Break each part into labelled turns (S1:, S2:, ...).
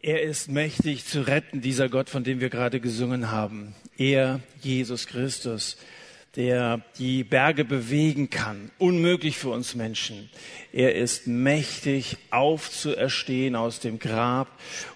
S1: Er ist mächtig zu retten, dieser Gott, von dem wir gerade gesungen haben. Er, Jesus Christus der die Berge bewegen kann. Unmöglich für uns Menschen. Er ist mächtig aufzuerstehen aus dem Grab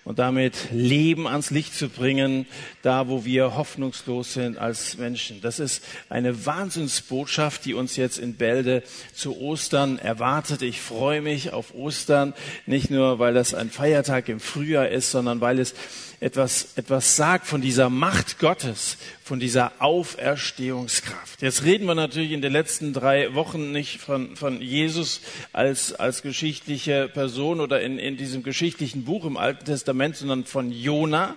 S1: und damit Leben ans Licht zu bringen, da wo wir hoffnungslos sind als Menschen. Das ist eine Wahnsinnsbotschaft, die uns jetzt in Bälde zu Ostern erwartet. Ich freue mich auf Ostern, nicht nur weil das ein Feiertag im Frühjahr ist, sondern weil es etwas, etwas sagt von dieser Macht Gottes, von dieser Auferstehungskraft. Jetzt reden wir natürlich in den letzten drei Wochen nicht von, von Jesus als, als geschichtliche Person oder in, in diesem geschichtlichen Buch im Alten Testament, sondern von Jona.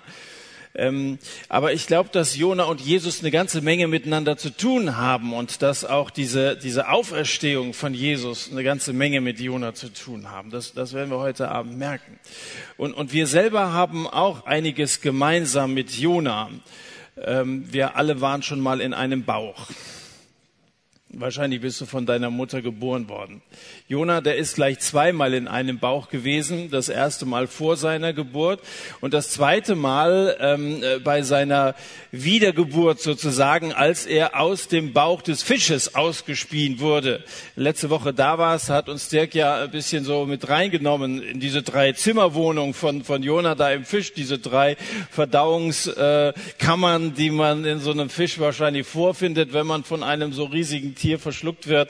S1: Ähm, aber ich glaube, dass Jona und Jesus eine ganze Menge miteinander zu tun haben und dass auch diese, diese Auferstehung von Jesus eine ganze Menge mit Jona zu tun haben. Das, das werden wir heute Abend merken. Und, und wir selber haben auch einiges gemeinsam mit Jona. Ähm, wir alle waren schon mal in einem Bauch. Wahrscheinlich bist du von deiner Mutter geboren worden. Jona, der ist gleich zweimal in einem Bauch gewesen. Das erste Mal vor seiner Geburt und das zweite Mal ähm, äh, bei seiner Wiedergeburt sozusagen, als er aus dem Bauch des Fisches ausgespien wurde. Letzte Woche da warst, hat uns Dirk ja ein bisschen so mit reingenommen in diese drei Zimmerwohnungen von, von Jona da im Fisch, diese drei Verdauungskammern, die man in so einem Fisch wahrscheinlich vorfindet, wenn man von einem so riesigen Tier verschluckt wird.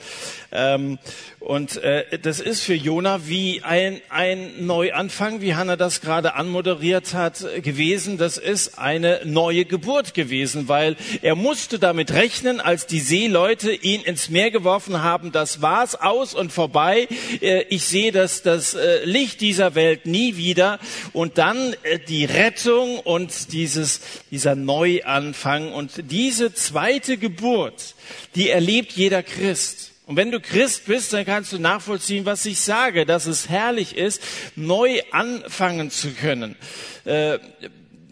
S1: Ähm, und äh, das ist für Jona wie ein, ein Neuanfang, wie Hannah das gerade anmoderiert hat, gewesen. Das ist eine neue Geburt gewesen, weil er musste damit rechnen, als die Seeleute ihn ins Meer geworfen haben, das war's aus und vorbei. Äh, ich sehe das, das äh, Licht dieser Welt nie wieder. Und dann äh, die Rettung und dieses, dieser Neuanfang und diese zweite Geburt, die erlebt jeder Christ. Und wenn du Christ bist, dann kannst du nachvollziehen, was ich sage, dass es herrlich ist, neu anfangen zu können. Äh,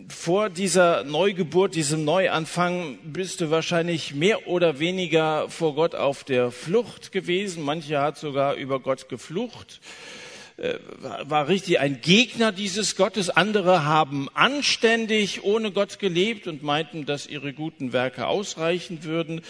S1: vor dieser Neugeburt, diesem Neuanfang, bist du wahrscheinlich mehr oder weniger vor Gott auf der Flucht gewesen. Manche hat sogar über Gott geflucht. Äh, war richtig ein Gegner dieses Gottes. Andere haben anständig ohne Gott gelebt und meinten, dass ihre guten Werke ausreichen würden,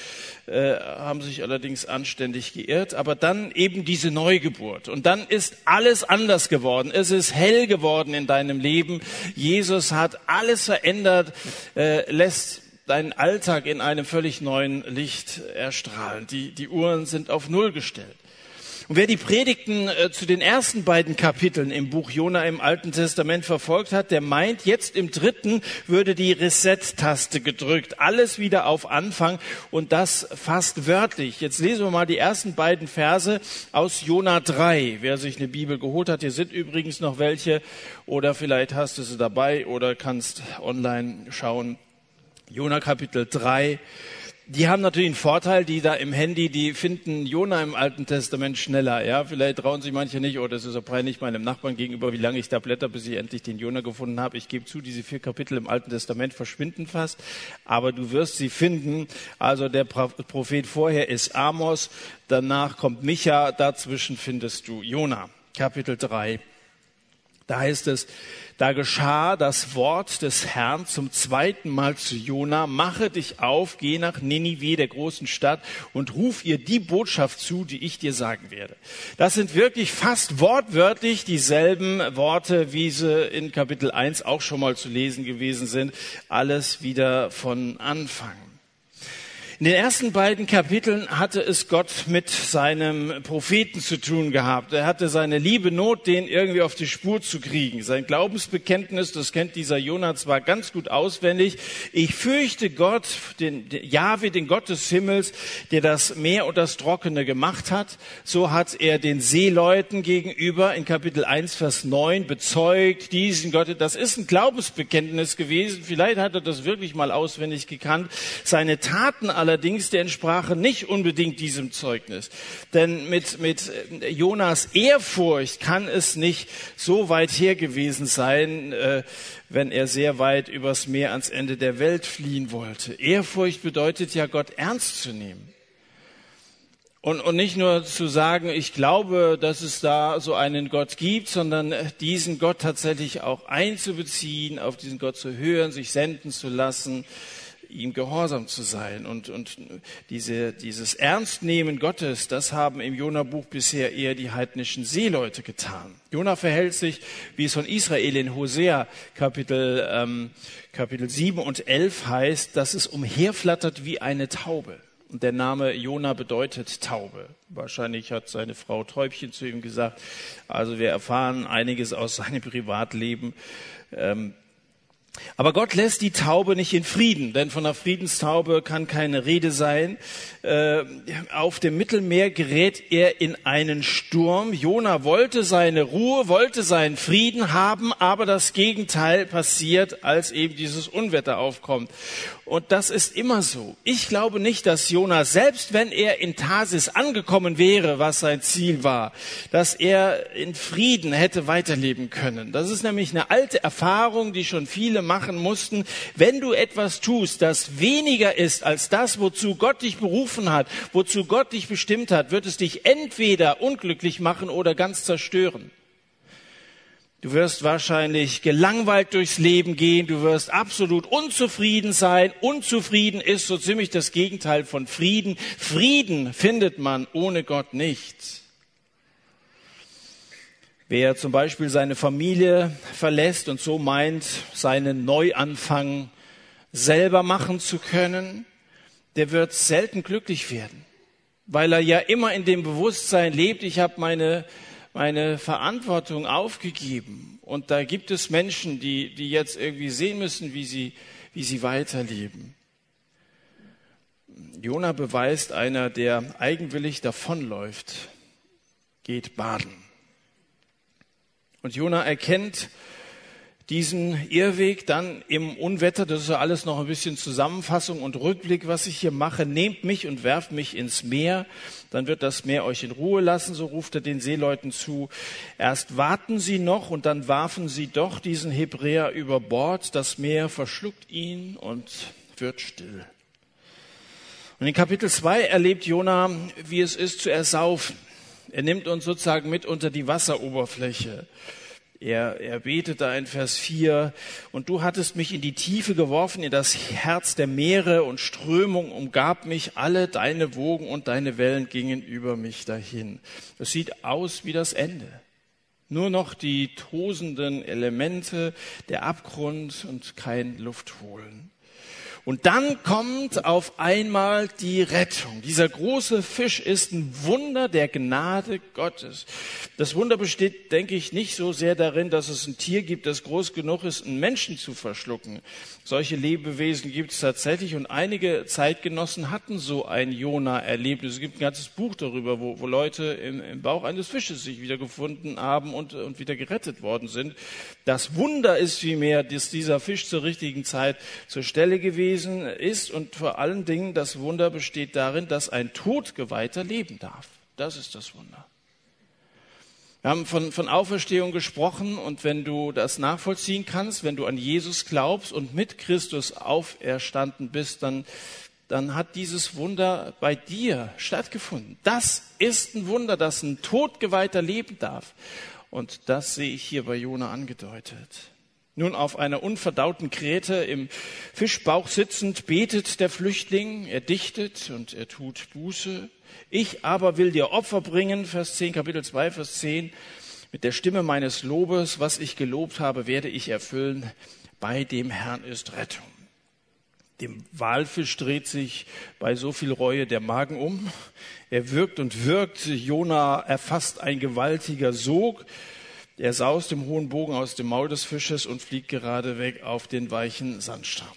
S1: äh, haben sich allerdings anständig geirrt. Aber dann eben diese Neugeburt. Und dann ist alles anders geworden. Es ist hell geworden in deinem Leben. Jesus hat alles verändert, äh, lässt deinen Alltag in einem völlig neuen Licht erstrahlen. Die, die Uhren sind auf Null gestellt. Und wer die Predigten äh, zu den ersten beiden Kapiteln im Buch Jona im Alten Testament verfolgt hat, der meint, jetzt im dritten würde die Reset-Taste gedrückt. Alles wieder auf Anfang und das fast wörtlich. Jetzt lesen wir mal die ersten beiden Verse aus Jona 3. Wer sich eine Bibel geholt hat, hier sind übrigens noch welche oder vielleicht hast du sie dabei oder kannst online schauen. Jona Kapitel 3 die haben natürlich einen Vorteil, die da im Handy, die finden Jona im Alten Testament schneller. Ja, vielleicht trauen sich manche nicht, oh, das ist so peinlich meinem Nachbarn gegenüber, wie lange ich da blätter, bis ich endlich den Jona gefunden habe. Ich gebe zu, diese vier Kapitel im Alten Testament verschwinden fast, aber du wirst sie finden. Also der Prophet vorher ist Amos, danach kommt Micha, dazwischen findest du Jona. Kapitel 3. Da heißt es, da geschah das Wort des Herrn zum zweiten Mal zu Jona, mache dich auf, geh nach Ninive, der großen Stadt, und ruf ihr die Botschaft zu, die ich dir sagen werde. Das sind wirklich fast wortwörtlich dieselben Worte, wie sie in Kapitel 1 auch schon mal zu lesen gewesen sind. Alles wieder von Anfang. In den ersten beiden Kapiteln hatte es Gott mit seinem Propheten zu tun gehabt. Er hatte seine liebe Not, den irgendwie auf die Spur zu kriegen. Sein Glaubensbekenntnis, das kennt dieser Jonah zwar ganz gut auswendig. Ich fürchte Gott, den, den Jahwe, den Gott des Himmels, der das Meer und das Trockene gemacht hat. So hat er den Seeleuten gegenüber in Kapitel 1, Vers 9 bezeugt, diesen Gott. Das ist ein Glaubensbekenntnis gewesen. Vielleicht hat er das wirklich mal auswendig gekannt. Seine Taten allerdings, die entsprachen nicht unbedingt diesem Zeugnis. Denn mit, mit Jonas Ehrfurcht kann es nicht so weit her gewesen sein, äh, wenn er sehr weit übers Meer ans Ende der Welt fliehen wollte. Ehrfurcht bedeutet ja, Gott ernst zu nehmen. Und, und nicht nur zu sagen, ich glaube, dass es da so einen Gott gibt, sondern diesen Gott tatsächlich auch einzubeziehen, auf diesen Gott zu hören, sich senden zu lassen, ihm gehorsam zu sein. Und, und diese, dieses Ernstnehmen Gottes, das haben im Jona-Buch bisher eher die heidnischen Seeleute getan. Jona verhält sich, wie es von Israel in Hosea Kapitel, ähm, Kapitel 7 und 11 heißt, dass es umherflattert wie eine Taube. Und der Name Jona bedeutet Taube. Wahrscheinlich hat seine Frau Täubchen zu ihm gesagt. Also wir erfahren einiges aus seinem Privatleben. Ähm, aber Gott lässt die Taube nicht in Frieden, denn von der Friedenstaube kann keine Rede sein. Äh, auf dem Mittelmeer gerät er in einen Sturm. Jona wollte seine Ruhe, wollte seinen Frieden haben, aber das Gegenteil passiert, als eben dieses Unwetter aufkommt. Und das ist immer so. Ich glaube nicht, dass Jona, selbst wenn er in Tarsis angekommen wäre, was sein Ziel war, dass er in Frieden hätte weiterleben können. Das ist nämlich eine alte Erfahrung, die schon viele machen mussten. Wenn du etwas tust, das weniger ist als das, wozu Gott dich berufen hat, wozu Gott dich bestimmt hat, wird es dich entweder unglücklich machen oder ganz zerstören. Du wirst wahrscheinlich gelangweilt durchs Leben gehen. Du wirst absolut unzufrieden sein. Unzufrieden ist so ziemlich das Gegenteil von Frieden. Frieden findet man ohne Gott nicht. Wer zum Beispiel seine Familie verlässt und so meint, seinen Neuanfang selber machen zu können, der wird selten glücklich werden, weil er ja immer in dem Bewusstsein lebt, ich habe meine meine Verantwortung aufgegeben. Und da gibt es Menschen, die, die jetzt irgendwie sehen müssen, wie sie, wie sie weiterleben. Jona beweist einer, der eigenwillig davonläuft, geht baden. Und Jona erkennt, diesen Irrweg dann im Unwetter, das ist ja alles noch ein bisschen Zusammenfassung und Rückblick, was ich hier mache, nehmt mich und werft mich ins Meer, dann wird das Meer euch in Ruhe lassen, so ruft er den Seeleuten zu. Erst warten sie noch und dann warfen sie doch diesen Hebräer über Bord, das Meer verschluckt ihn und wird still. Und in Kapitel 2 erlebt Jona, wie es ist zu ersaufen. Er nimmt uns sozusagen mit unter die Wasseroberfläche. Er, er betet da in Vers 4, und du hattest mich in die Tiefe geworfen, in das Herz der Meere und Strömung umgab mich, alle deine Wogen und deine Wellen gingen über mich dahin. Es sieht aus wie das Ende. Nur noch die tosenden Elemente, der Abgrund und kein Luftholen. Und dann kommt auf einmal die Rettung. Dieser große Fisch ist ein Wunder der Gnade Gottes. Das Wunder besteht, denke ich, nicht so sehr darin, dass es ein Tier gibt, das groß genug ist, einen Menschen zu verschlucken. Solche Lebewesen gibt es tatsächlich und einige Zeitgenossen hatten so ein Jona-Erlebnis. Es gibt ein ganzes Buch darüber, wo, wo Leute im, im, Bauch eines Fisches sich wieder gefunden haben und, und wieder gerettet worden sind. Das Wunder ist vielmehr, dass dieser Fisch zur richtigen Zeit zur Stelle gewesen ist und vor allen Dingen das Wunder besteht darin, dass ein Todgeweihter leben darf. Das ist das Wunder. Wir haben von, von Auferstehung gesprochen und wenn du das nachvollziehen kannst, wenn du an Jesus glaubst und mit Christus auferstanden bist, dann, dann hat dieses Wunder bei dir stattgefunden. Das ist ein Wunder, dass ein Todgeweihter leben darf. Und das sehe ich hier bei Jona angedeutet. Nun auf einer unverdauten Krete im Fischbauch sitzend betet der Flüchtling, er dichtet und er tut Buße. Ich aber will dir Opfer bringen, Vers 10, Kapitel 2, Vers 10. Mit der Stimme meines Lobes, was ich gelobt habe, werde ich erfüllen. Bei dem Herrn ist Rettung. Dem Walfisch dreht sich bei so viel Reue der Magen um. Er wirkt und wirkt. Jona erfasst ein gewaltiger Sog. Er saust im hohen Bogen aus dem Maul des Fisches und fliegt gerade weg auf den weichen Sandstrand.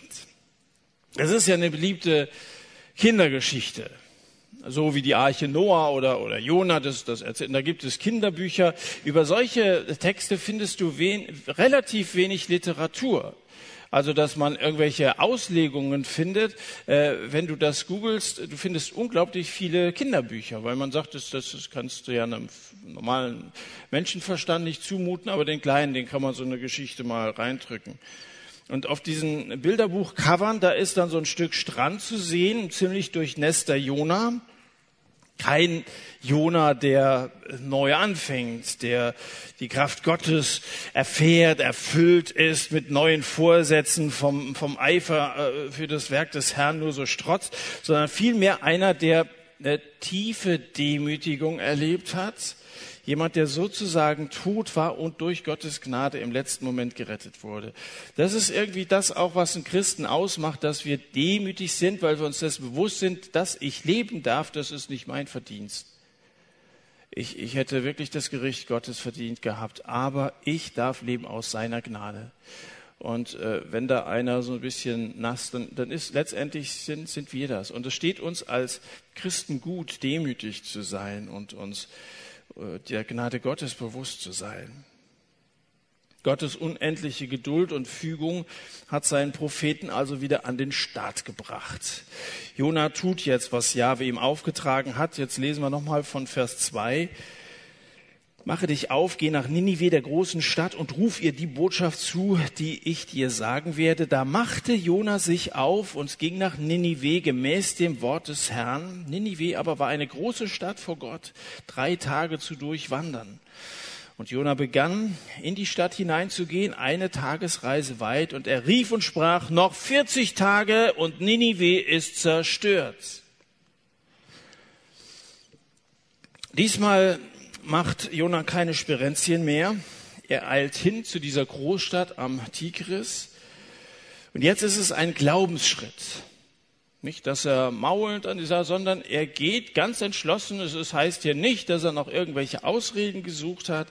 S1: Es ist ja eine beliebte Kindergeschichte so wie die Arche Noah oder, oder Jona, das, das erzählt. Da gibt es Kinderbücher. Über solche Texte findest du wen, relativ wenig Literatur. Also, dass man irgendwelche Auslegungen findet. Äh, wenn du das googelst, du findest unglaublich viele Kinderbücher, weil man sagt, das, das kannst du ja einem normalen Menschenverstand nicht zumuten, aber den Kleinen, den kann man so eine Geschichte mal reindrücken. Und auf diesen Bilderbuchcovern, da ist dann so ein Stück Strand zu sehen, ziemlich durchnässter Jona. Kein Jona, der neu anfängt, der die Kraft Gottes erfährt, erfüllt ist mit neuen Vorsätzen vom, vom Eifer äh, für das Werk des Herrn nur so strotzt, sondern vielmehr einer, der eine tiefe Demütigung erlebt hat, Jemand, der sozusagen tot war und durch Gottes Gnade im letzten Moment gerettet wurde. Das ist irgendwie das auch, was einen Christen ausmacht, dass wir demütig sind, weil wir uns das bewusst sind, dass ich leben darf, das ist nicht mein Verdienst. Ich, ich hätte wirklich das Gericht Gottes verdient gehabt, aber ich darf leben aus seiner Gnade. Und äh, wenn da einer so ein bisschen nass, dann, dann ist letztendlich sind, sind wir das. Und es steht uns als Christen gut, demütig zu sein und uns der Gnade Gottes bewusst zu sein. Gottes unendliche Geduld und Fügung hat seinen Propheten also wieder an den Start gebracht. Jona tut jetzt, was Jahwe ihm aufgetragen hat. Jetzt lesen wir nochmal von Vers 2. Mache dich auf, geh nach Ninive, der großen Stadt, und ruf ihr die Botschaft zu, die ich dir sagen werde. Da machte Jona sich auf und ging nach Ninive gemäß dem Wort des Herrn. Ninive aber war eine große Stadt vor Gott, drei Tage zu durchwandern. Und Jona begann, in die Stadt hineinzugehen, eine Tagesreise weit, und er rief und sprach, noch 40 Tage und Ninive ist zerstört. Diesmal macht Jona keine Sperenzien mehr. Er eilt hin zu dieser Großstadt am Tigris. Und jetzt ist es ein Glaubensschritt. Nicht, dass er maulend an dieser, sondern er geht ganz entschlossen. Es heißt hier nicht, dass er noch irgendwelche Ausreden gesucht hat.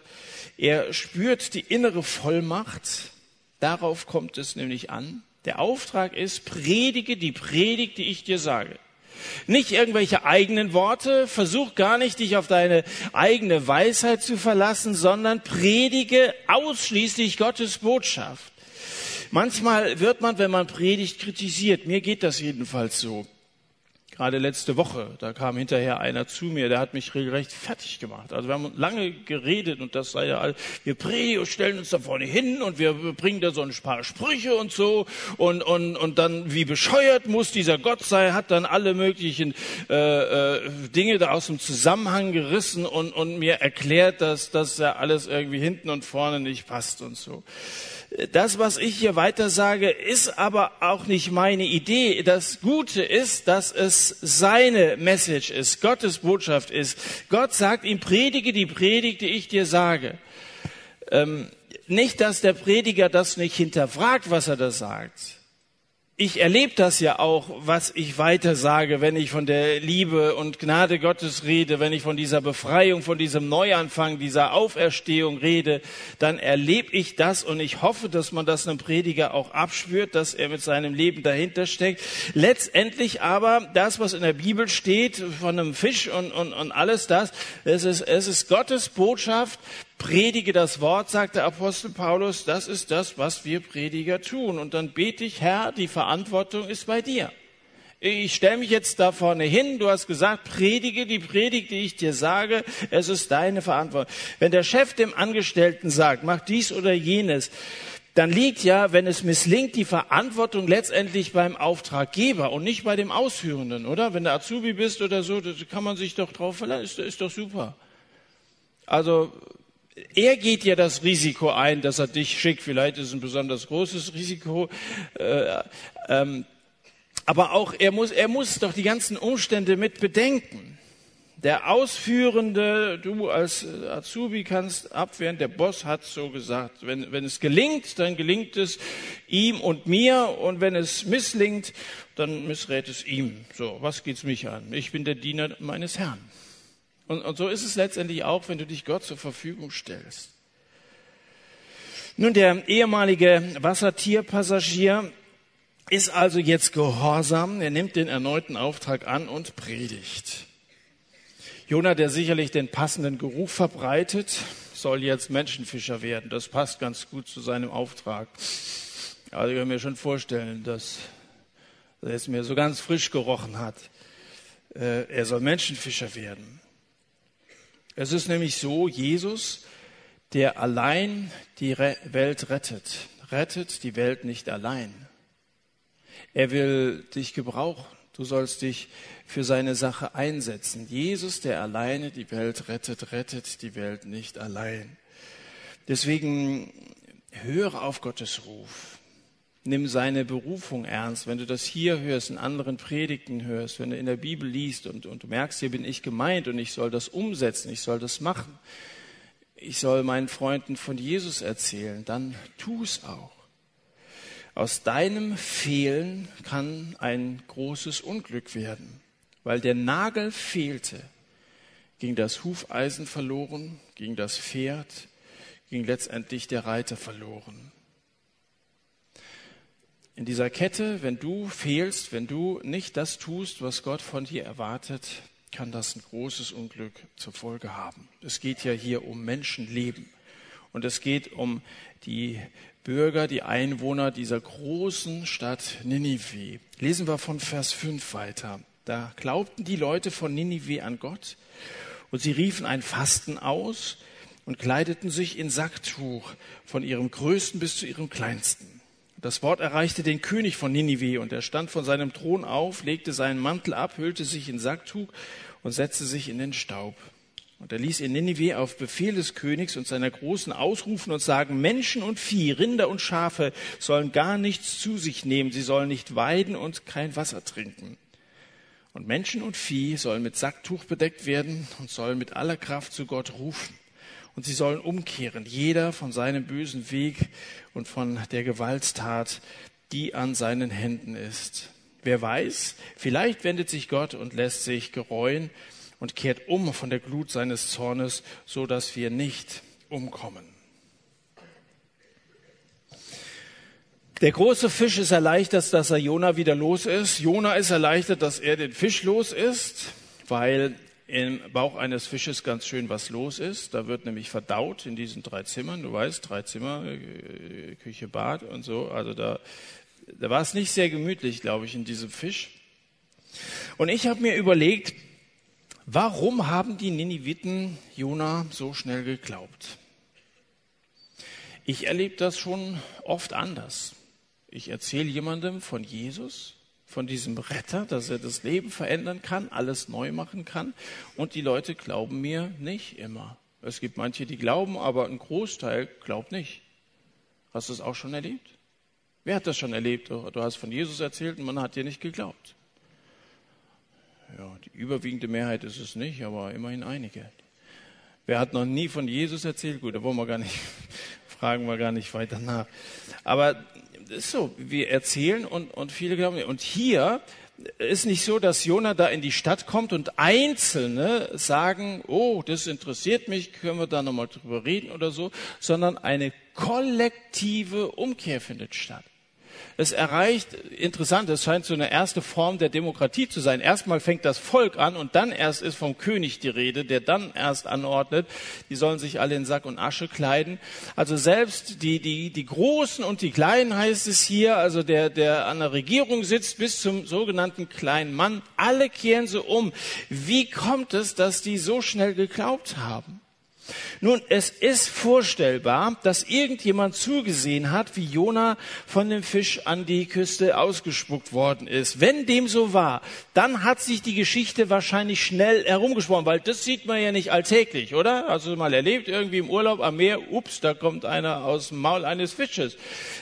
S1: Er spürt die innere Vollmacht. Darauf kommt es nämlich an. Der Auftrag ist, predige die Predigt, die ich dir sage. Nicht irgendwelche eigenen Worte, versuch gar nicht, dich auf deine eigene Weisheit zu verlassen, sondern predige ausschließlich Gottes Botschaft. Manchmal wird man, wenn man predigt, kritisiert. Mir geht das jedenfalls so. Gerade letzte Woche, da kam hinterher einer zu mir, der hat mich regelrecht fertig gemacht. Also wir haben lange geredet und das sei ja all, wir predigen, stellen uns da vorne hin und wir bringen da so ein paar Sprüche und so und, und, und dann wie bescheuert muss dieser Gott sein, hat dann alle möglichen äh, äh, Dinge da aus dem Zusammenhang gerissen und, und mir erklärt, dass das ja alles irgendwie hinten und vorne nicht passt und so. Das, was ich hier weiter sage, ist aber auch nicht meine Idee. Das Gute ist, dass es seine Message ist, Gottes Botschaft ist. Gott sagt ihm, predige die Predigt, die ich dir sage. Ähm, nicht, dass der Prediger das nicht hinterfragt, was er da sagt ich erlebe das ja auch, was ich weiter sage, wenn ich von der Liebe und Gnade Gottes rede, wenn ich von dieser Befreiung, von diesem Neuanfang, dieser Auferstehung rede, dann erlebe ich das und ich hoffe, dass man das einem Prediger auch abspürt, dass er mit seinem Leben dahinter steckt. Letztendlich aber das, was in der Bibel steht, von einem Fisch und, und, und alles das, es ist, es ist Gottes Botschaft, predige das Wort, sagt der Apostel Paulus, das ist das, was wir Prediger tun. Und dann bete ich, Herr, die Verantwortung ist bei dir. Ich stelle mich jetzt da vorne hin, du hast gesagt, predige die Predigt, die ich dir sage, es ist deine Verantwortung. Wenn der Chef dem Angestellten sagt, mach dies oder jenes, dann liegt ja, wenn es misslingt, die Verantwortung letztendlich beim Auftraggeber und nicht bei dem Ausführenden, oder? Wenn du Azubi bist oder so, da kann man sich doch drauf verlassen, ist, ist doch super. Also er geht ja das Risiko ein, dass er dich schickt. Vielleicht ist es ein besonders großes Risiko. Äh, ähm, aber auch er muss, er muss doch die ganzen Umstände mit bedenken. Der Ausführende, du als Azubi kannst abwehren, der Boss hat so gesagt. Wenn, wenn es gelingt, dann gelingt es ihm und mir. Und wenn es misslingt, dann missrät es ihm. So, was geht's mich an? Ich bin der Diener meines Herrn. Und, und so ist es letztendlich auch, wenn du dich Gott zur Verfügung stellst. Nun, der ehemalige Wassertierpassagier ist also jetzt gehorsam. Er nimmt den erneuten Auftrag an und predigt. Jona, der sicherlich den passenden Geruch verbreitet, soll jetzt Menschenfischer werden. Das passt ganz gut zu seinem Auftrag. Also ich kann mir schon vorstellen, dass er es mir so ganz frisch gerochen hat. Äh, er soll Menschenfischer werden. Es ist nämlich so, Jesus, der allein die Welt rettet, rettet die Welt nicht allein. Er will dich gebrauchen. Du sollst dich für seine Sache einsetzen. Jesus, der alleine die Welt rettet, rettet die Welt nicht allein. Deswegen höre auf Gottes Ruf. Nimm seine Berufung ernst. Wenn du das hier hörst, in anderen Predigten hörst, wenn du in der Bibel liest und, und du merkst, hier bin ich gemeint und ich soll das umsetzen, ich soll das machen, ich soll meinen Freunden von Jesus erzählen, dann tu es auch. Aus deinem Fehlen kann ein großes Unglück werden, weil der Nagel fehlte, ging das Hufeisen verloren, ging das Pferd, ging letztendlich der Reiter verloren in dieser Kette, wenn du fehlst, wenn du nicht das tust, was Gott von dir erwartet, kann das ein großes Unglück zur Folge haben. Es geht ja hier um Menschenleben. Und es geht um die Bürger, die Einwohner dieser großen Stadt Ninive. Lesen wir von Vers 5 weiter. Da glaubten die Leute von Ninive an Gott und sie riefen ein Fasten aus und kleideten sich in Sacktuch von ihrem größten bis zu ihrem kleinsten. Das Wort erreichte den König von Ninive und er stand von seinem Thron auf, legte seinen Mantel ab, hüllte sich in Sacktuch und setzte sich in den Staub. Und er ließ in Ninive auf Befehl des Königs und seiner Großen ausrufen und sagen, Menschen und Vieh, Rinder und Schafe sollen gar nichts zu sich nehmen, sie sollen nicht weiden und kein Wasser trinken. Und Menschen und Vieh sollen mit Sacktuch bedeckt werden und sollen mit aller Kraft zu Gott rufen und sie sollen umkehren, jeder von seinem bösen Weg und von der Gewalttat, die an seinen Händen ist. Wer weiß, vielleicht wendet sich Gott und lässt sich gereuen und kehrt um von der Glut seines Zornes, so dass wir nicht umkommen. Der große Fisch ist erleichtert, dass er Jona wieder los ist. Jona ist erleichtert, dass er den Fisch los ist, weil im Bauch eines Fisches ganz schön was los ist. Da wird nämlich verdaut in diesen drei Zimmern. Du weißt, drei Zimmer, äh, Küche, Bad und so. Also da, da war es nicht sehr gemütlich, glaube ich, in diesem Fisch. Und ich habe mir überlegt, warum haben die Niniviten Jona so schnell geglaubt? Ich erlebe das schon oft anders. Ich erzähle jemandem von Jesus von diesem Retter, dass er das Leben verändern kann, alles neu machen kann. Und die Leute glauben mir nicht immer. Es gibt manche, die glauben, aber ein Großteil glaubt nicht. Hast du es auch schon erlebt? Wer hat das schon erlebt? Du hast von Jesus erzählt und man hat dir nicht geglaubt. Ja, die überwiegende Mehrheit ist es nicht, aber immerhin einige. Wer hat noch nie von Jesus erzählt? Gut, da wollen wir gar nicht, fragen wir gar nicht weiter nach. Aber ist so, wir erzählen und, und viele glauben. Und hier ist nicht so, dass Jona da in die Stadt kommt und Einzelne sagen, oh, das interessiert mich, können wir da nochmal drüber reden oder so, sondern eine kollektive Umkehr findet statt. Es erreicht, interessant, es scheint so eine erste Form der Demokratie zu sein. Erstmal fängt das Volk an und dann erst ist vom König die Rede, der dann erst anordnet, die sollen sich alle in Sack und Asche kleiden. Also selbst die, die, die Großen und die Kleinen heißt es hier, also der, der an der Regierung sitzt bis zum sogenannten kleinen Mann, alle kehren so um. Wie kommt es, dass die so schnell geglaubt haben? Nun, es ist vorstellbar, dass irgendjemand zugesehen hat, wie Jona von dem Fisch an die Küste ausgespuckt worden ist. Wenn dem so war, dann hat sich die Geschichte wahrscheinlich schnell herumgesprochen, weil das sieht man ja nicht alltäglich, oder? Also mal erlebt, irgendwie im Urlaub am Meer, ups, da kommt einer aus dem Maul eines Fisches.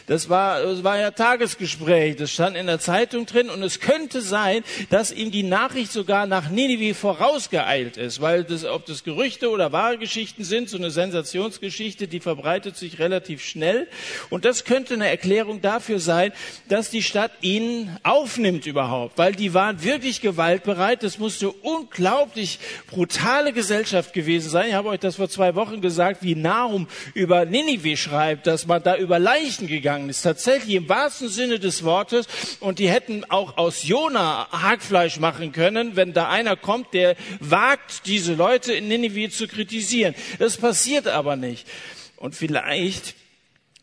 S1: Das war, das war ja Tagesgespräch, das stand in der Zeitung drin und es könnte sein, dass ihm die Nachricht sogar nach Ninive vorausgeeilt ist, weil das, ob das Gerüchte oder wahre Geschichten sind, so eine Sensationsgeschichte, die verbreitet sich relativ schnell. Und das könnte eine Erklärung dafür sein, dass die Stadt ihn aufnimmt überhaupt, weil die waren wirklich gewaltbereit. Das musste unglaublich brutale Gesellschaft gewesen sein. Ich habe euch das vor zwei Wochen gesagt, wie Nahum über Ninive schreibt, dass man da über Leichen gegangen ist. Tatsächlich im wahrsten Sinne des Wortes. Und die hätten auch aus Jona Hackfleisch machen können, wenn da einer kommt, der wagt, diese Leute in Ninive zu kritisieren. Das passiert aber nicht. Und vielleicht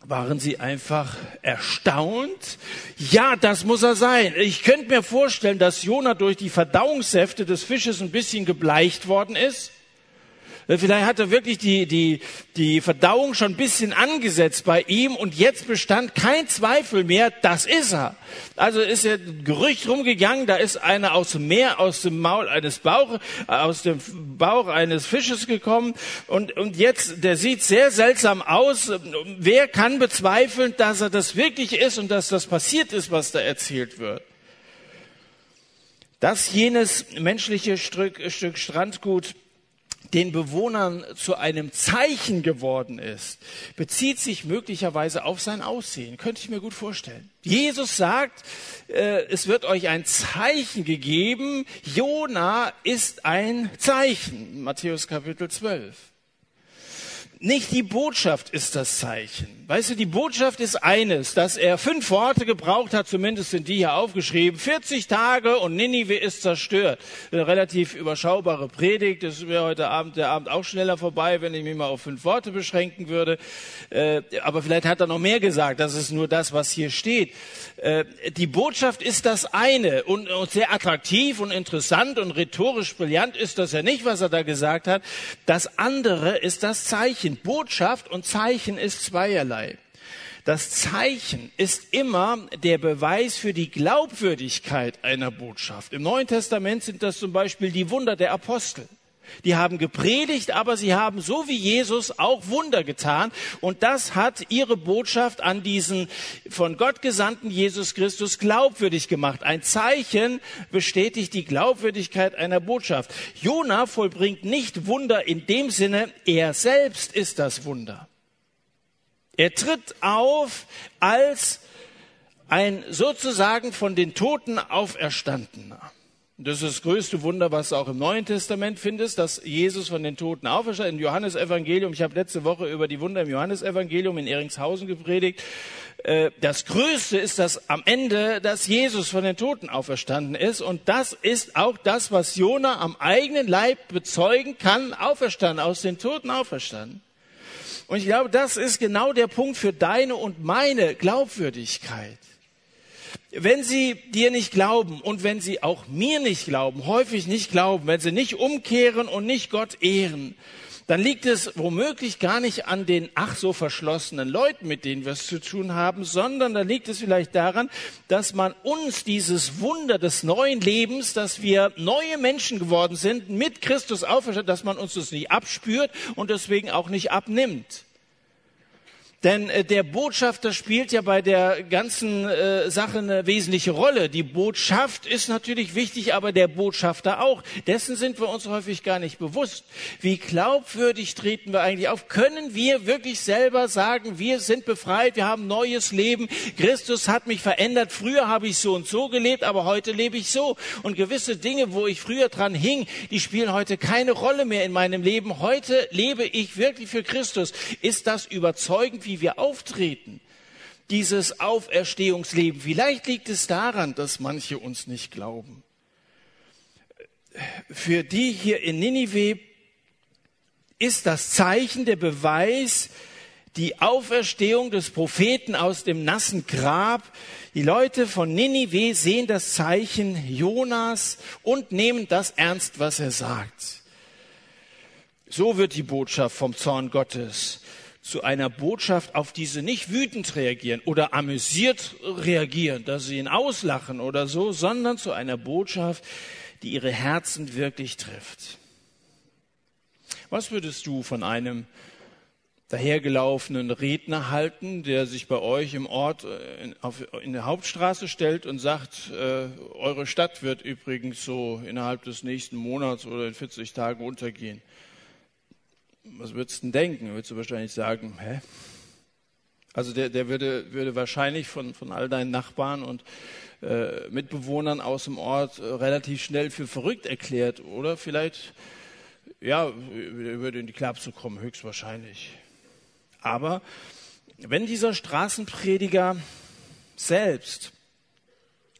S1: waren sie einfach erstaunt. Ja, das muss er sein. Ich könnte mir vorstellen, dass Jona durch die Verdauungssäfte des Fisches ein bisschen gebleicht worden ist. Vielleicht hat er wirklich die, die, die Verdauung schon ein bisschen angesetzt bei ihm und jetzt bestand kein Zweifel mehr, das ist er. Also ist ja ein Gerücht rumgegangen, da ist einer aus dem Meer, aus dem Maul eines Bauch, aus dem Bauch eines Fisches gekommen und, und jetzt, der sieht sehr seltsam aus. Wer kann bezweifeln, dass er das wirklich ist und dass das passiert ist, was da erzählt wird? Dass jenes menschliche Stück, Stück Strandgut den Bewohnern zu einem Zeichen geworden ist, bezieht sich möglicherweise auf sein Aussehen. Könnte ich mir gut vorstellen. Jesus sagt, äh, es wird euch ein Zeichen gegeben. Jona ist ein Zeichen. Matthäus Kapitel 12. Nicht die Botschaft ist das Zeichen. Weißt du, die Botschaft ist eines, dass er fünf Worte gebraucht hat, zumindest sind die hier aufgeschrieben. 40 Tage und Ninive ist zerstört. Eine relativ überschaubare Predigt. Das wäre heute Abend der Abend auch schneller vorbei, wenn ich mich mal auf fünf Worte beschränken würde. Äh, aber vielleicht hat er noch mehr gesagt. Das ist nur das, was hier steht. Äh, die Botschaft ist das eine und sehr attraktiv und interessant und rhetorisch brillant ist das ja nicht, was er da gesagt hat. Das andere ist das Zeichen. Zeichen. Botschaft und Zeichen ist zweierlei. Das Zeichen ist immer der Beweis für die Glaubwürdigkeit einer Botschaft. Im Neuen Testament sind das zum Beispiel die Wunder der Apostel. Die haben gepredigt, aber sie haben so wie Jesus auch Wunder getan. Und das hat ihre Botschaft an diesen von Gott gesandten Jesus Christus glaubwürdig gemacht. Ein Zeichen bestätigt die Glaubwürdigkeit einer Botschaft. Jona vollbringt nicht Wunder in dem Sinne, er selbst ist das Wunder. Er tritt auf als ein sozusagen von den Toten auferstandener. Das ist das größte Wunder, was du auch im Neuen Testament findest, dass Jesus von den Toten auferstanden. Im Johannesevangelium, ich habe letzte Woche über die Wunder im Johannesevangelium in Eringshausen gepredigt. Äh, das Größte ist das am Ende, dass Jesus von den Toten auferstanden ist. Und das ist auch das, was Jona am eigenen Leib bezeugen kann, auferstanden, aus den Toten auferstanden. Und ich glaube, das ist genau der Punkt für deine und meine Glaubwürdigkeit. Wenn sie dir nicht glauben und wenn sie auch mir nicht glauben, häufig nicht glauben, wenn sie nicht umkehren und nicht Gott ehren, dann liegt es womöglich gar nicht an den ach so verschlossenen Leuten, mit denen wir es zu tun haben, sondern da liegt es vielleicht daran, dass man uns dieses Wunder des neuen Lebens, dass wir neue Menschen geworden sind, mit Christus auferstanden, dass man uns das nicht abspürt und deswegen auch nicht abnimmt. Denn äh, der Botschafter spielt ja bei der ganzen äh, Sache eine wesentliche Rolle. Die Botschaft ist natürlich wichtig, aber der Botschafter auch. Dessen sind wir uns häufig gar nicht bewusst. Wie glaubwürdig treten wir eigentlich auf? Können wir wirklich selber sagen, wir sind befreit, wir haben neues Leben, Christus hat mich verändert, früher habe ich so und so gelebt, aber heute lebe ich so. Und gewisse Dinge, wo ich früher dran hing, die spielen heute keine Rolle mehr in meinem Leben. Heute lebe ich wirklich für Christus. Ist das überzeugend? Wie wir auftreten, dieses Auferstehungsleben. Vielleicht liegt es daran, dass manche uns nicht glauben. Für die hier in Ninive ist das Zeichen, der Beweis, die Auferstehung des Propheten aus dem nassen Grab. Die Leute von Ninive sehen das Zeichen Jonas und nehmen das ernst, was er sagt. So wird die Botschaft vom Zorn Gottes zu einer Botschaft, auf die sie nicht wütend reagieren oder amüsiert reagieren, dass sie ihn auslachen oder so, sondern zu einer Botschaft, die ihre Herzen wirklich trifft. Was würdest du von einem dahergelaufenen Redner halten, der sich bei euch im Ort äh, in, auf, in der Hauptstraße stellt und sagt, äh, eure Stadt wird übrigens so innerhalb des nächsten Monats oder in 40 Tagen untergehen was würdest du denn denken? Würdest du wahrscheinlich sagen, hä? Also der, der würde, würde wahrscheinlich von, von all deinen Nachbarn und äh, Mitbewohnern aus dem Ort äh, relativ schnell für verrückt erklärt, oder? Vielleicht, ja, würde in die Klapse kommen, höchstwahrscheinlich. Aber wenn dieser Straßenprediger selbst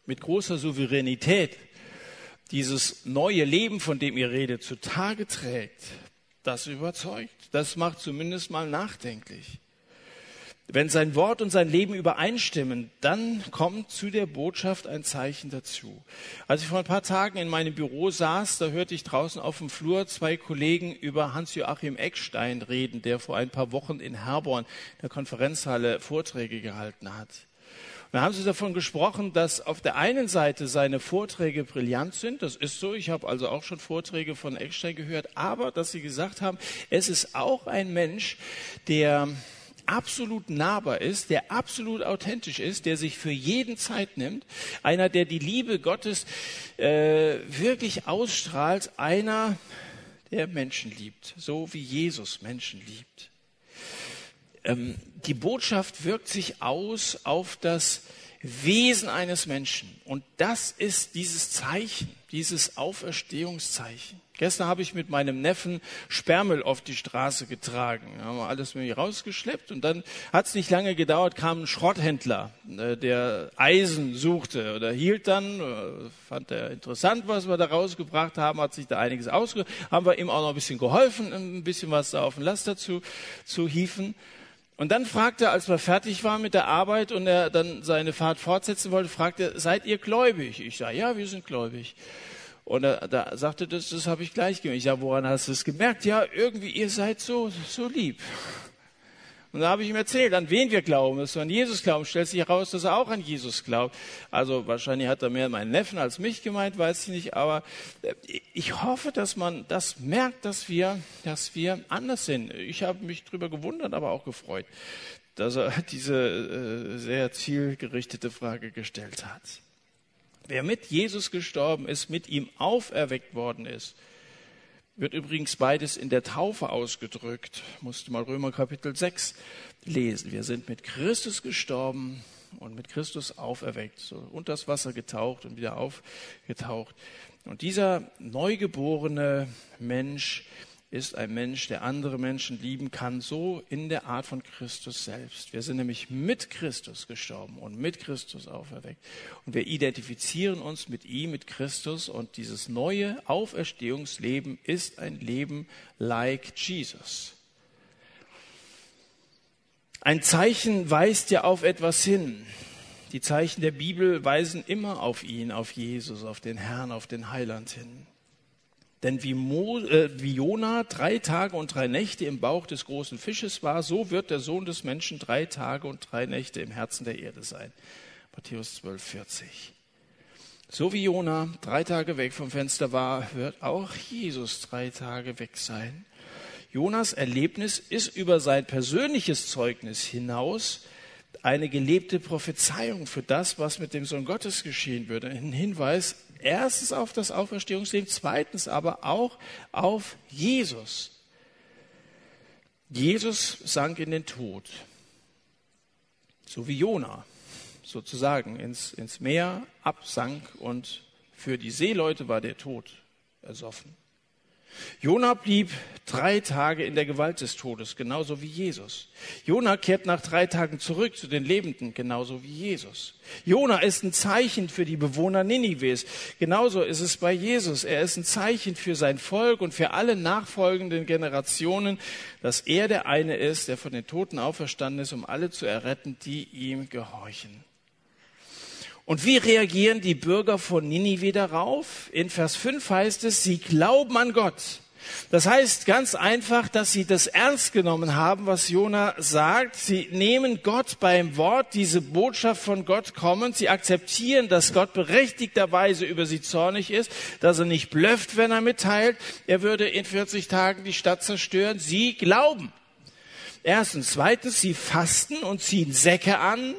S1: mit großer Souveränität dieses neue Leben, von dem ihr redet, zutage trägt, das überzeugt. Das macht zumindest mal nachdenklich. wenn sein Wort und sein Leben übereinstimmen, dann kommt zu der Botschaft ein Zeichen dazu. Als ich vor ein paar Tagen in meinem Büro saß, da hörte ich draußen auf dem Flur zwei Kollegen über Hans-Joachim Eckstein reden, der vor ein paar Wochen in Herborn, der Konferenzhalle, Vorträge gehalten hat. Da haben sie davon gesprochen, dass auf der einen Seite seine Vorträge brillant sind. Das ist so. Ich habe also auch schon Vorträge von Eckstein gehört. Aber dass sie gesagt haben, es ist auch ein Mensch, der absolut nahbar ist, der absolut authentisch ist, der sich für jeden Zeit nimmt, einer, der die Liebe Gottes äh, wirklich ausstrahlt, einer, der Menschen liebt, so wie Jesus Menschen liebt. Ähm, die Botschaft wirkt sich aus auf das Wesen eines Menschen. Und das ist dieses Zeichen, dieses Auferstehungszeichen. Gestern habe ich mit meinem Neffen Sperrmüll auf die Straße getragen. Da haben wir alles mit mir rausgeschleppt und dann hat es nicht lange gedauert, kam ein Schrotthändler, äh, der Eisen suchte oder hielt dann, äh, fand er interessant, was wir da rausgebracht haben, hat sich da einiges ausge, haben wir ihm auch noch ein bisschen geholfen, ein bisschen was da auf den Laster zu, zu hieven. Und dann fragte er, als wir fertig waren mit der Arbeit und er dann seine Fahrt fortsetzen wollte, fragte er, seid ihr gläubig? Ich sage, ja, wir sind gläubig. Und er, da sagte das, das habe ich gleich gemerkt. Ich sage, woran hast du es gemerkt? Ja, irgendwie, ihr seid so, so lieb. Und da habe ich ihm erzählt, an wen wir glauben, dass wir an Jesus glauben. Stellt sich heraus, dass er auch an Jesus glaubt. Also wahrscheinlich hat er mehr meinen Neffen als mich gemeint, weiß ich nicht. Aber äh, ich hoffe, dass man das merkt, dass wir, dass wir anders sind. Ich habe mich darüber gewundert, aber auch gefreut, dass er diese äh, sehr zielgerichtete Frage gestellt hat. Wer mit Jesus gestorben ist, mit ihm auferweckt worden ist, wird übrigens beides in der Taufe ausgedrückt. Musste mal Römer Kapitel 6 lesen. Wir sind mit Christus gestorben und mit Christus auferweckt, so unter das Wasser getaucht und wieder aufgetaucht. Und dieser neugeborene Mensch ist ein Mensch, der andere Menschen lieben kann, so in der Art von Christus selbst. Wir sind nämlich mit Christus gestorben und mit Christus auferweckt. Und wir identifizieren uns mit ihm, mit Christus. Und dieses neue Auferstehungsleben ist ein Leben like Jesus. Ein Zeichen weist ja auf etwas hin. Die Zeichen der Bibel weisen immer auf ihn, auf Jesus, auf den Herrn, auf den Heiland hin. Denn wie, Mo, äh, wie Jona drei Tage und drei Nächte im Bauch des großen Fisches war, so wird der Sohn des Menschen drei Tage und drei Nächte im Herzen der Erde sein. Matthäus 12, 40. So wie Jona drei Tage weg vom Fenster war, wird auch Jesus drei Tage weg sein. Jonas Erlebnis ist über sein persönliches Zeugnis hinaus eine gelebte Prophezeiung für das, was mit dem Sohn Gottes geschehen würde. Ein Hinweis erstens auf das Auferstehungsleben, zweitens aber auch auf Jesus. Jesus sank in den Tod, so wie Jona sozusagen ins, ins Meer absank und für die Seeleute war der Tod ersoffen. Jona blieb drei Tage in der Gewalt des Todes, genauso wie Jesus. Jona kehrt nach drei Tagen zurück zu den Lebenden, genauso wie Jesus. Jona ist ein Zeichen für die Bewohner Ninives. Genauso ist es bei Jesus. Er ist ein Zeichen für sein Volk und für alle nachfolgenden Generationen, dass er der eine ist, der von den Toten auferstanden ist, um alle zu erretten, die ihm gehorchen. Und wie reagieren die Bürger von Ninive darauf? In Vers 5 heißt es, sie glauben an Gott. Das heißt ganz einfach, dass sie das ernst genommen haben, was Jona sagt. Sie nehmen Gott beim Wort, diese Botschaft von Gott kommen. Sie akzeptieren, dass Gott berechtigterweise über sie zornig ist, dass er nicht blöfft, wenn er mitteilt, er würde in 40 Tagen die Stadt zerstören. Sie glauben. Erstens. Zweitens, sie fasten und ziehen Säcke an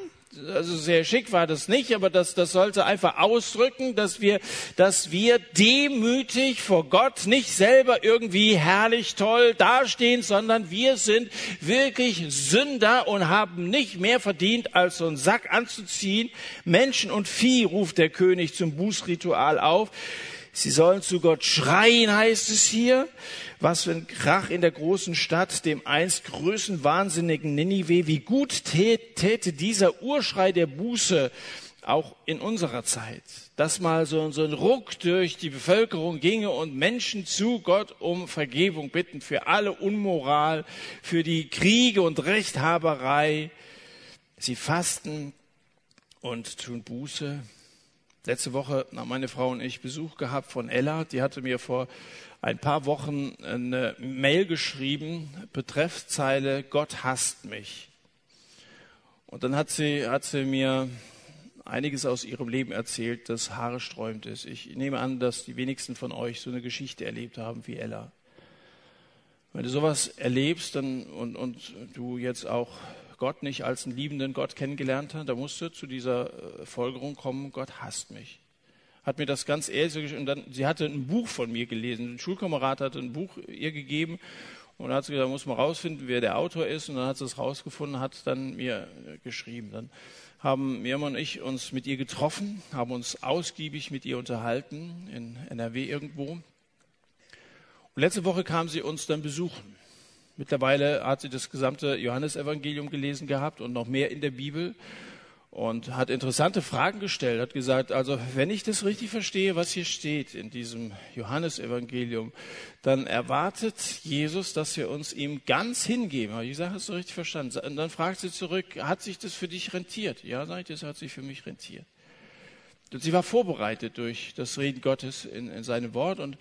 S1: also sehr schick war das nicht, aber das, das sollte einfach ausdrücken, dass wir, dass wir demütig vor Gott nicht selber irgendwie herrlich toll dastehen, sondern wir sind wirklich Sünder und haben nicht mehr verdient, als so einen Sack anzuziehen. Menschen und Vieh ruft der König zum Bußritual auf. Sie sollen zu Gott schreien, heißt es hier. Was für ein Krach in der großen Stadt, dem einst größten wahnsinnigen Ninive. Wie gut täte dieser Urschrei der Buße auch in unserer Zeit, dass mal so, ein Ruck durch die Bevölkerung ginge und Menschen zu Gott um Vergebung bitten für alle Unmoral, für die Kriege und Rechthaberei, Sie fasten und tun Buße. Letzte Woche haben meine Frau und ich Besuch gehabt von Ella. Die hatte mir vor ein paar Wochen eine Mail geschrieben, Betreffzeile, Gott hasst mich. Und dann hat sie, hat sie mir einiges aus ihrem Leben erzählt, das haaresträubend ist. Ich nehme an, dass die wenigsten von euch so eine Geschichte erlebt haben wie Ella. Wenn du sowas erlebst dann, und, und du jetzt auch Gott nicht als einen liebenden Gott kennengelernt hast, dann musst du zu dieser äh, Folgerung kommen, Gott hasst mich. Hat mir das ganz ehrlich und dann, sie hatte ein Buch von mir gelesen. Ein Schulkamerad hatte ein Buch ihr gegeben und dann hat sie gesagt, muss man rausfinden, wer der Autor ist. Und dann hat sie es rausgefunden, hat dann mir geschrieben. Dann haben Mirjam und ich uns mit ihr getroffen, haben uns ausgiebig mit ihr unterhalten in NRW irgendwo. Und letzte Woche kam sie uns dann besuchen. Mittlerweile hat sie das gesamte Johannesevangelium gelesen gehabt und noch mehr in der Bibel und hat interessante Fragen gestellt, hat gesagt, also wenn ich das richtig verstehe, was hier steht in diesem Johannesevangelium, dann erwartet Jesus, dass wir uns ihm ganz hingeben. Habe ich gesagt, hast du richtig verstanden? Und dann fragt sie zurück, hat sich das für dich rentiert? Ja, sage ich, das hat sich für mich rentiert. Und sie war vorbereitet durch das Reden Gottes in, in seinem Wort. Und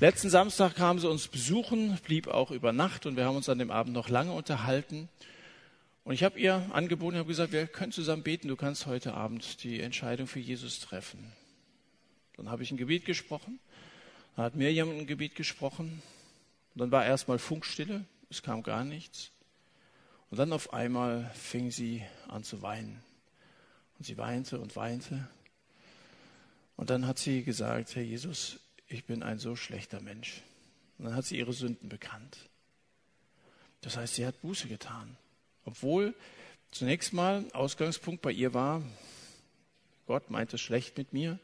S1: letzten Samstag kam sie uns besuchen, blieb auch über Nacht und wir haben uns an dem Abend noch lange unterhalten. Und ich habe ihr angeboten, habe gesagt, wir können zusammen beten, du kannst heute Abend die Entscheidung für Jesus treffen. Dann habe ich ein Gebet gesprochen, dann hat Mirjam ein Gebet gesprochen, und dann war erstmal Funkstille, es kam gar nichts. Und dann auf einmal fing sie an zu weinen. Und sie weinte und weinte. Und dann hat sie gesagt, Herr Jesus, ich bin ein so schlechter Mensch. Und dann hat sie ihre Sünden bekannt. Das heißt, sie hat Buße getan. Obwohl zunächst mal Ausgangspunkt bei ihr war, Gott meint es schlecht mit mir,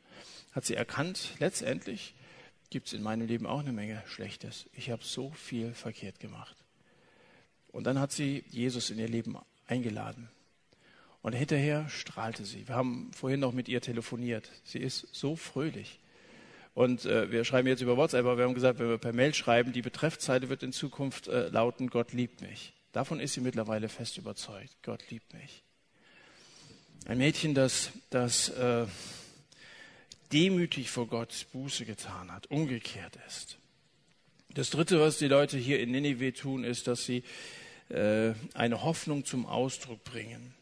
S1: hat sie erkannt, letztendlich gibt es in meinem Leben auch eine Menge Schlechtes. Ich habe so viel verkehrt gemacht. Und dann hat sie Jesus in ihr Leben eingeladen. Und hinterher strahlte sie. Wir haben vorhin noch mit ihr telefoniert. Sie ist so fröhlich. Und äh, wir schreiben jetzt über WhatsApp, aber wir haben gesagt, wenn wir per Mail schreiben, die Betreffzeile wird in Zukunft äh, lauten, Gott liebt mich. Davon ist sie mittlerweile fest überzeugt. Gott liebt mich. Ein Mädchen, das, das äh, demütig vor Gott Buße getan hat, umgekehrt ist. Das Dritte, was die Leute hier in Ninive tun, ist, dass sie äh, eine Hoffnung zum Ausdruck bringen.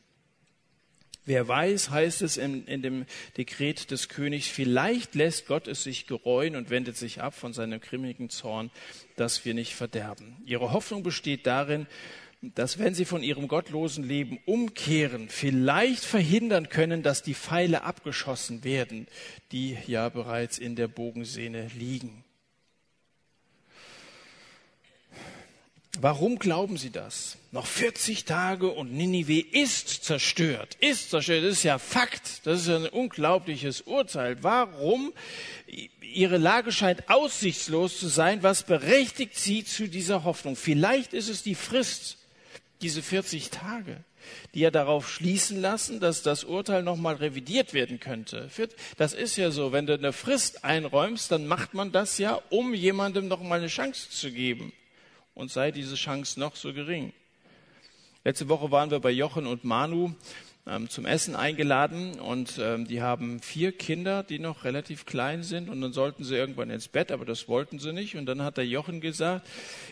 S1: Wer weiß, heißt es in, in, dem Dekret des Königs, vielleicht lässt Gott es sich gereuen und wendet sich ab von seinem grimmigen Zorn, dass wir nicht verderben. Ihre Hoffnung besteht darin, dass wenn sie von ihrem gottlosen Leben umkehren, vielleicht verhindern können, dass die Pfeile abgeschossen werden, die ja bereits in der Bogensehne liegen. Warum glauben Sie das? Noch 40 Tage und Ninive ist zerstört. Ist zerstört. Das ist ja Fakt. Das ist ein unglaubliches Urteil. Warum? Ihre Lage scheint aussichtslos zu sein. Was berechtigt Sie zu dieser Hoffnung? Vielleicht ist es die Frist, diese 40 Tage, die ja darauf schließen lassen, dass das Urteil nochmal revidiert werden könnte. Das ist ja so. Wenn du eine Frist einräumst, dann macht man das ja, um jemandem nochmal eine Chance zu geben und sei diese Chance noch so gering. Letzte Woche waren wir bei Jochen und Manu ähm, zum Essen eingeladen und ähm, die haben vier Kinder, die noch relativ klein sind und dann sollten sie irgendwann ins Bett, aber das wollten sie nicht und dann hat der Jochen gesagt,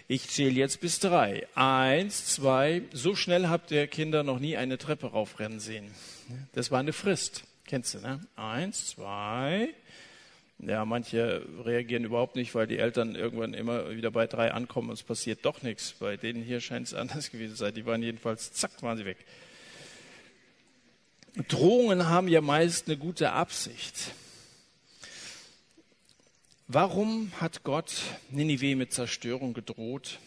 S1: ich zähle jetzt bis drei. Eins, zwei, so schnell habt ihr Kinder noch nie eine Treppe raufrennen sehen. Das war eine Frist, kennst du, ne? Eins, zwei, ja, manche reagieren überhaupt nicht, weil die Eltern irgendwann immer wieder bei drei ankommen und es passiert doch nichts. Bei denen hier scheint es anders gewesen zu sein. Die waren jedenfalls, zack, waren sie weg. Drohungen haben ja meist eine gute Absicht. Warum hat Gott Ninive mit Zerstörung gedroht,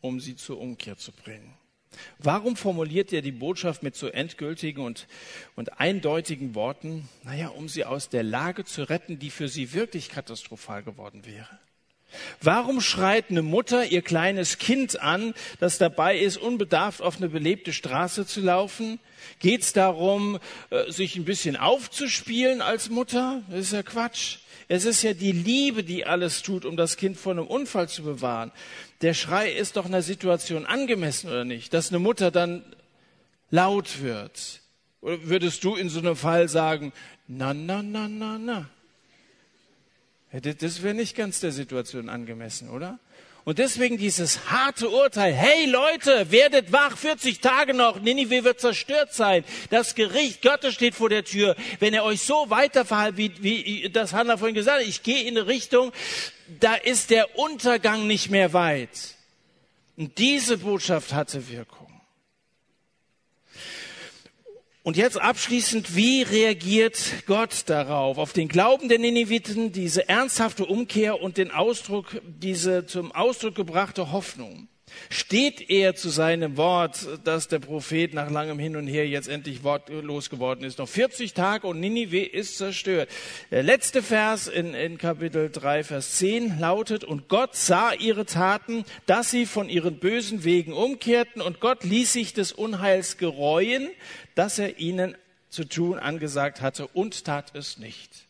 S1: um sie zur Umkehr zu bringen? Warum formuliert er die Botschaft mit so endgültigen und, und eindeutigen Worten? Naja, um sie aus der Lage zu retten, die für sie wirklich katastrophal geworden wäre. Warum schreit eine Mutter ihr kleines Kind an, das dabei ist, unbedarft auf eine belebte Straße zu laufen? Geht es darum, äh, sich ein bisschen aufzuspielen als Mutter? Das ist ja Quatsch. Es ist ja die Liebe, die alles tut, um das Kind vor einem Unfall zu bewahren. Der Schrei ist doch einer Situation angemessen, oder nicht? Dass eine Mutter dann laut wird? Oder würdest du in so einem Fall sagen, na, na, na, na, na? Das wäre nicht ganz der Situation angemessen, oder? Und deswegen dieses harte Urteil, hey Leute, werdet wach, 40 Tage noch, Ninive wird zerstört sein. Das Gericht Gottes steht vor der Tür. Wenn ihr euch so weiterverhaltet, wie, wie das Hannah vorhin gesagt hat, ich gehe in eine Richtung, da ist der Untergang nicht mehr weit. Und diese Botschaft hatte Wirkung. Und jetzt abschließend, wie reagiert Gott darauf, auf den Glauben der Nineviten, diese ernsthafte Umkehr und den Ausdruck, diese zum Ausdruck gebrachte Hoffnung? Steht er zu seinem Wort, dass der Prophet nach langem Hin und Her jetzt endlich wortlos geworden ist? Noch 40 Tage und Ninive ist zerstört. Der letzte Vers in, in Kapitel 3, Vers 10 lautet, und Gott sah ihre Taten, dass sie von ihren bösen Wegen umkehrten und Gott ließ sich des Unheils gereuen, das er ihnen zu tun angesagt hatte und tat es nicht.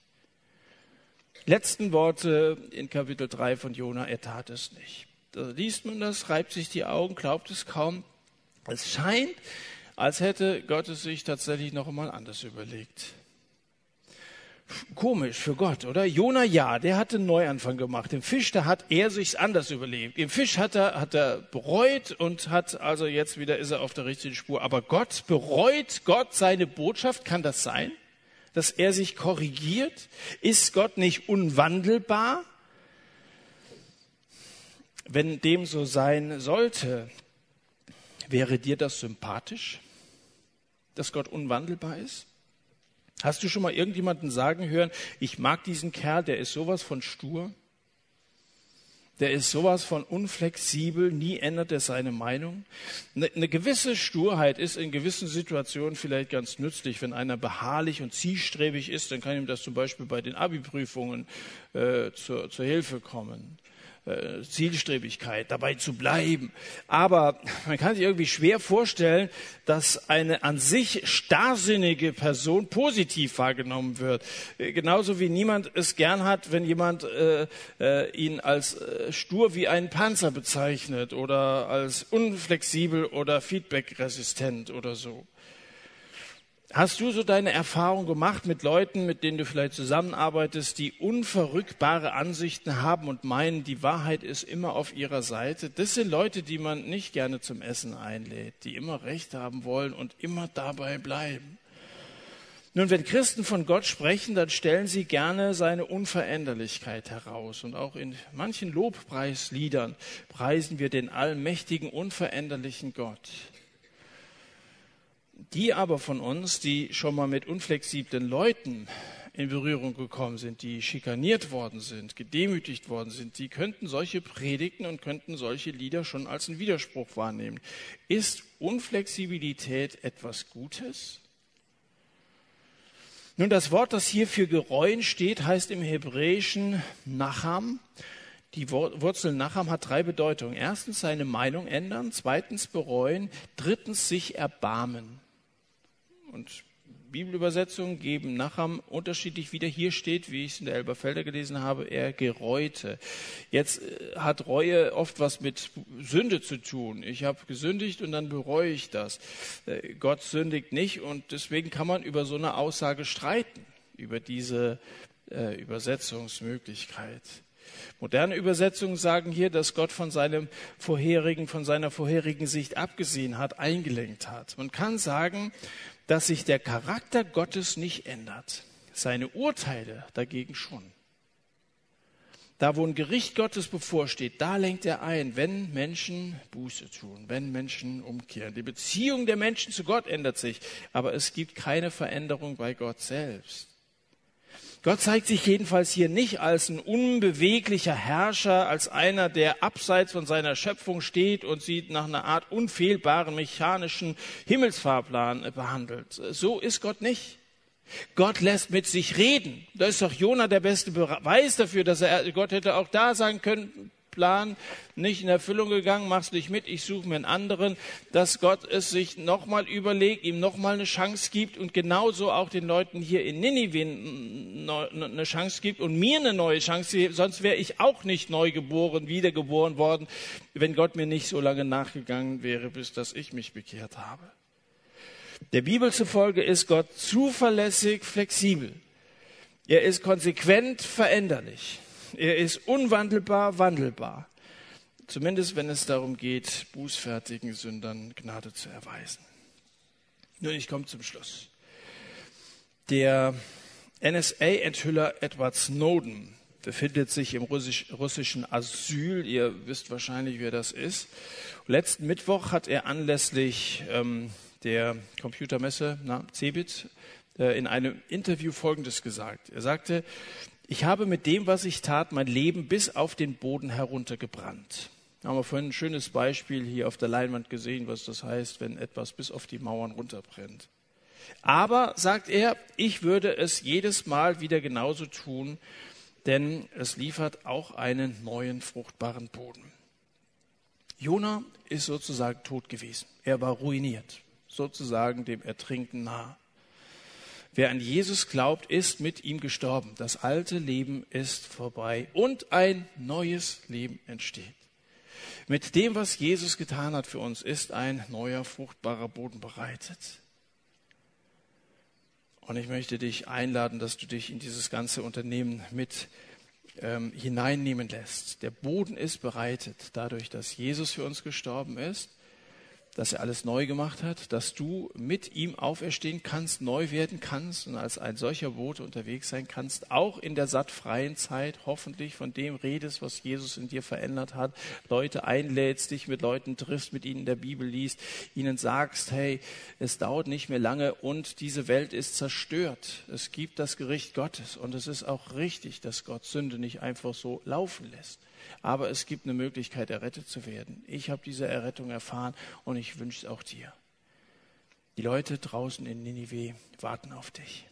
S1: Letzten Worte in Kapitel 3 von Jona, er tat es nicht. Da liest man das, reibt sich die Augen, glaubt es kaum. Es scheint, als hätte Gott es sich tatsächlich noch einmal anders überlegt. Komisch für Gott, oder? Jona, ja, der hatte einen Neuanfang gemacht. Im Fisch, da hat er sich's anders überlegt. Im Fisch hat er, hat er bereut und hat, also jetzt wieder ist er auf der richtigen Spur. Aber Gott bereut Gott seine Botschaft? Kann das sein? Dass er sich korrigiert? Ist Gott nicht unwandelbar? Wenn dem so sein sollte, wäre dir das sympathisch, dass Gott unwandelbar ist? Hast du schon mal irgendjemanden sagen hören, ich mag diesen Kerl, der ist sowas von stur, der ist sowas von unflexibel, nie ändert er seine Meinung. Eine, gewisse Sturheit ist in gewissen Situationen vielleicht ganz nützlich. Wenn einer beharrlich und zielstrebig ist, dann kann ihm das zum Beispiel bei den Abi-Prüfungen äh, zur, zur Hilfe kommen. Äh, Zielstrebigkeit, dabei zu bleiben. Aber man kann sich irgendwie schwer vorstellen, dass eine an sich starrsinnige Person positiv wahrgenommen wird. Äh, genauso wie niemand es gern hat, wenn jemand äh, äh, ihn als äh, stur wie einen Panzer bezeichnet oder als unflexibel oder feedbackresistent oder so. Hast du so deine Erfahrung gemacht mit Leuten, mit denen du vielleicht zusammenarbeitest, die unverrückbare Ansichten haben und meinen, die Wahrheit ist immer auf ihrer Seite? Das sind Leute, die man nicht gerne zum Essen einlädt, die immer Recht haben wollen und immer dabei bleiben. Nun, wenn Christen von Gott sprechen, dann stellen sie gerne seine Unveränderlichkeit heraus. Und auch in manchen Lobpreisliedern preisen wir den allmächtigen, unveränderlichen Gott. Die aber von uns, die schon mal mit unflexiblen Leuten in Berührung gekommen sind, die schikaniert worden sind, gedemütigt worden sind, die könnten solche Predigten und könnten solche Lieder schon als einen Widerspruch wahrnehmen. Ist Unflexibilität etwas Gutes? Nun, das Wort, das hier für gereuen steht, heißt im Hebräischen Nacham. Die Wurzel Nacham hat drei Bedeutungen. Erstens seine Meinung ändern, zweitens bereuen, drittens sich erbarmen. Und Bibelübersetzungen geben Nacham unterschiedlich wieder. Hier steht, wie ich es in der Elberfelder gelesen habe, er gereute. Jetzt äh, hat Reue oft was mit Sünde zu tun. Ich habe gesündigt und dann bereue ich das. Äh, Gott sündigt nicht und deswegen kann man über so eine Aussage streiten, über diese äh, Übersetzungsmöglichkeit. Moderne Übersetzungen sagen hier, dass Gott von seinem vorherigen, von seiner vorherigen Sicht abgesehen hat, eingelenkt hat. Man kann sagen, dass sich der Charakter Gottes nicht ändert, seine Urteile dagegen schon. Da, wo ein Gericht Gottes bevorsteht, da lenkt er ein, wenn Menschen Buße tun, wenn Menschen umkehren. Die Beziehung der Menschen zu Gott ändert sich, aber es gibt keine Veränderung bei Gott selbst. Gott zeigt sich jedenfalls hier nicht als ein unbeweglicher Herrscher, als einer, der abseits von seiner Schöpfung steht und sie nach einer Art unfehlbaren mechanischen Himmelsfahrplan behandelt. So ist Gott nicht. Gott lässt mit sich reden. Da ist doch Jona der beste Beweis dafür, dass er, Gott hätte auch da sagen können, Plan nicht in Erfüllung gegangen, machst nicht mit, ich suche mir einen anderen, dass Gott es sich nochmal überlegt, ihm nochmal eine Chance gibt und genauso auch den Leuten hier in Ninive eine Chance gibt und mir eine neue Chance, sonst wäre ich auch nicht neu geboren, wiedergeboren worden, wenn Gott mir nicht so lange nachgegangen wäre, bis dass ich mich bekehrt habe. Der Bibel zufolge ist Gott zuverlässig flexibel. Er ist konsequent veränderlich. Er ist unwandelbar wandelbar. Zumindest wenn es darum geht, bußfertigen Sündern Gnade zu erweisen. Nun, ich komme zum Schluss. Der NSA-Enthüller Edward Snowden befindet sich im Russisch, russischen Asyl. Ihr wisst wahrscheinlich, wer das ist. Letzten Mittwoch hat er anlässlich ähm, der Computermesse na, Cebit äh, in einem Interview Folgendes gesagt. Er sagte, ich habe mit dem, was ich tat, mein Leben bis auf den Boden heruntergebrannt. Da haben wir vorhin ein schönes Beispiel hier auf der Leinwand gesehen, was das heißt, wenn etwas bis auf die Mauern runterbrennt. Aber, sagt er, ich würde es jedes Mal wieder genauso tun, denn es liefert auch einen neuen fruchtbaren Boden. Jona ist sozusagen tot gewesen. Er war ruiniert, sozusagen dem Ertrinken nah. Wer an Jesus glaubt, ist mit ihm gestorben. Das alte Leben ist vorbei und ein neues Leben entsteht. Mit dem, was Jesus getan hat für uns, ist ein neuer, fruchtbarer Boden bereitet. Und ich möchte dich einladen, dass du dich in dieses ganze Unternehmen mit ähm, hineinnehmen lässt. Der Boden ist bereitet dadurch, dass Jesus für uns gestorben ist dass er alles neu gemacht hat, dass du mit ihm auferstehen kannst, neu werden kannst und als ein solcher Bote unterwegs sein kannst, auch in der sattfreien Zeit hoffentlich von dem redest, was Jesus in dir verändert hat, Leute einlädst, dich mit Leuten triffst, mit ihnen in der Bibel liest, ihnen sagst, hey, es dauert nicht mehr lange und diese Welt ist zerstört. Es gibt das Gericht Gottes und es ist auch richtig, dass Gott Sünde nicht einfach so laufen lässt. Aber es gibt eine Möglichkeit, errettet zu werden. Ich habe diese Errettung erfahren und ich wünsche es auch dir. Die Leute draußen in Ninive warten auf dich.